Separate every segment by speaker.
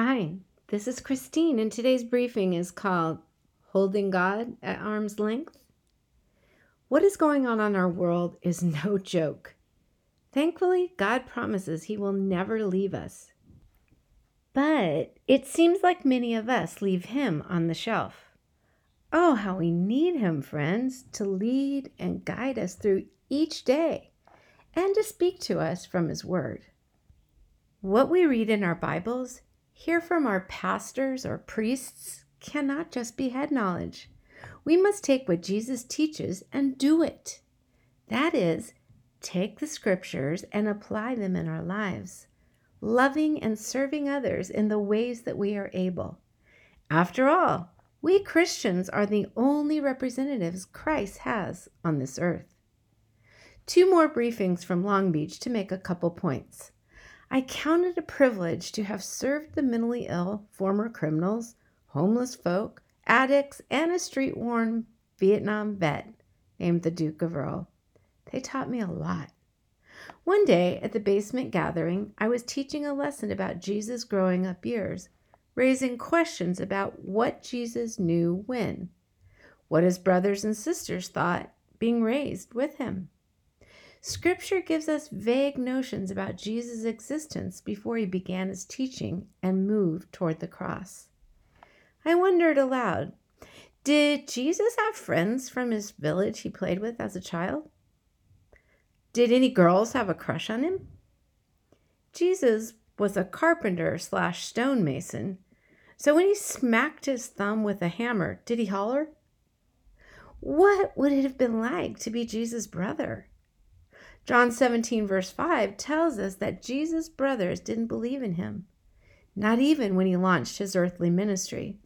Speaker 1: Hi, this is Christine, and today's briefing is called Holding God at Arm's Length. What is going on in our world is no joke. Thankfully, God promises He will never leave us. But it seems like many of us leave Him on the shelf. Oh, how we need Him, friends, to lead and guide us through each day and to speak to us from His Word. What we read in our Bibles hear from our pastors or priests cannot just be head knowledge. We must take what Jesus teaches and do it. That is, take the scriptures and apply them in our lives, loving and serving others in the ways that we are able. After all, we Christians are the only representatives Christ has on this earth. Two more briefings from Long Beach to make a couple points. I count it a privilege to have served the mentally ill, former criminals, homeless folk, addicts, and a street worn Vietnam vet named the Duke of Earl. They taught me a lot. One day at the basement gathering, I was teaching a lesson about Jesus' growing up years, raising questions about what Jesus knew when, what his brothers and sisters thought being raised with him. Scripture gives us vague notions about Jesus' existence before he began his teaching and moved toward the cross. I wondered aloud Did Jesus have friends from his village he played with as a child? Did any girls have a crush on him? Jesus was a carpenter slash stonemason, so when he smacked his thumb with a hammer, did he holler? What would it have been like to be Jesus' brother? John 17, verse 5 tells us that Jesus' brothers didn't believe in him, not even when he launched his earthly ministry.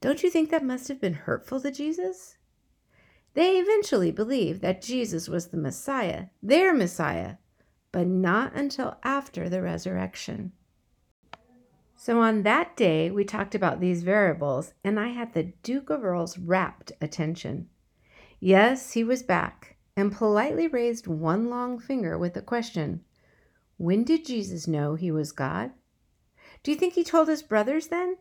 Speaker 1: Don't you think that must have been hurtful to Jesus? They eventually believed that Jesus was the Messiah, their Messiah, but not until after the resurrection. So on that day, we talked about these variables, and I had the Duke of Earl's rapt attention. Yes, he was back and politely raised one long finger with the question When did Jesus know he was God? Do you think he told his brothers then?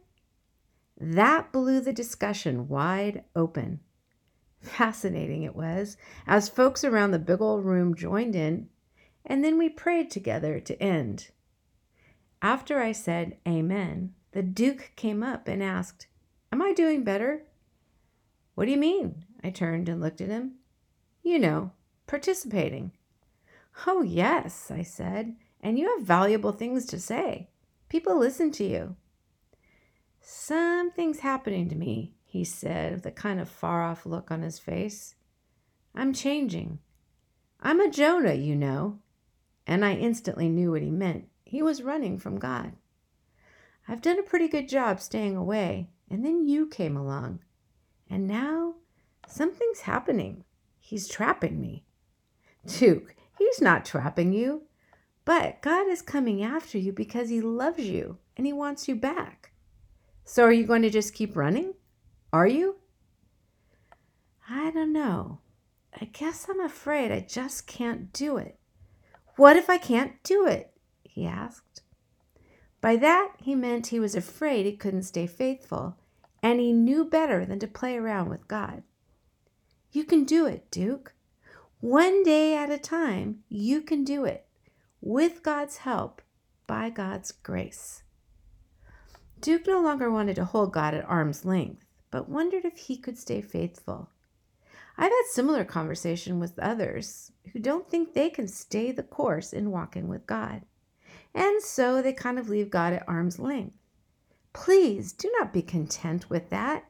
Speaker 1: That blew the discussion wide open. Fascinating it was, as folks around the big old room joined in, and then we prayed together to end. After I said Amen, the Duke came up and asked, Am I doing better? What do you mean? I turned and looked at him. You know, participating. Oh, yes, I said, and you have valuable things to say. People listen to you. Something's happening to me, he said with a kind of far off look on his face. I'm changing. I'm a Jonah, you know. And I instantly knew what he meant. He was running from God. I've done a pretty good job staying away, and then you came along. And now something's happening. He's trapping me. Duke, he's not trapping you. But God is coming after you because he loves you and he wants you back. So are you going to just keep running? Are you? I don't know. I guess I'm afraid I just can't do it. What if I can't do it? he asked. By that, he meant he was afraid he couldn't stay faithful, and he knew better than to play around with God. Can do it, Duke. One day at a time, you can do it with God's help, by God's grace. Duke no longer wanted to hold God at arm's length, but wondered if he could stay faithful. I've had similar conversation with others who don't think they can stay the course in walking with God. And so they kind of leave God at arm's length. Please do not be content with that.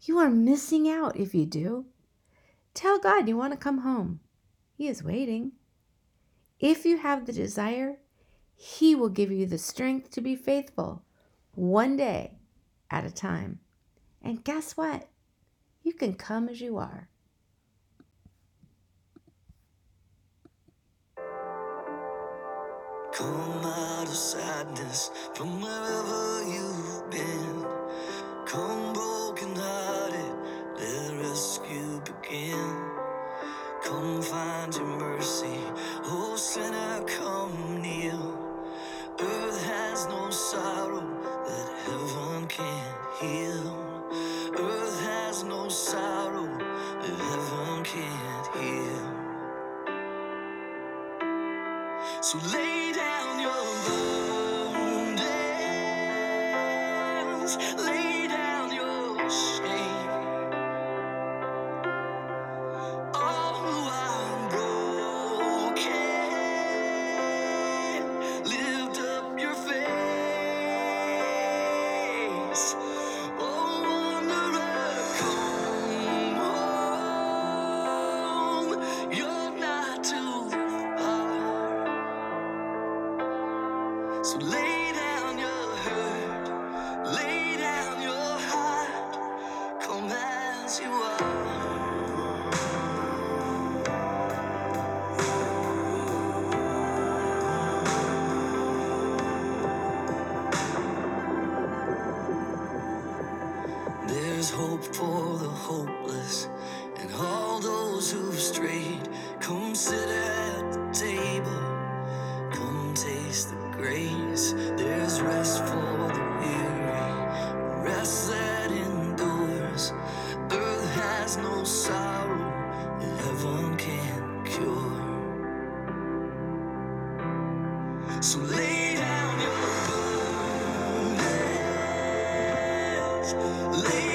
Speaker 1: You are missing out if you do. Tell God you want to come home. He is waiting. If you have the desire, He will give you the strength to be faithful one day at a time. And guess what? You can come as you are.
Speaker 2: Come out of sadness from wherever you've been. Come broken hearted, the rescue begin. Come find your mercy, oh sinner, come kneel. Earth has no sorrow that heaven can't heal. Earth has no sorrow that heaven can't heal. So lay face. Hope for the hopeless and all those who've strayed. Come sit at the table, come taste the grace. There's rest for the weary, rest that endures. Earth has no sorrow that heaven can't cure. So lay down your burdens, lay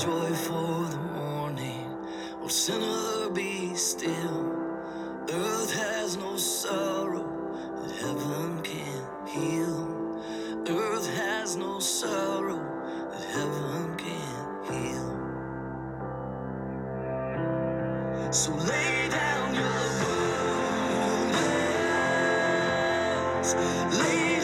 Speaker 2: joy for the morning. Oh, sinner, be still. Earth has no sorrow that heaven can't heal. Earth has no sorrow that heaven can't heal. So lay down your burdens, lay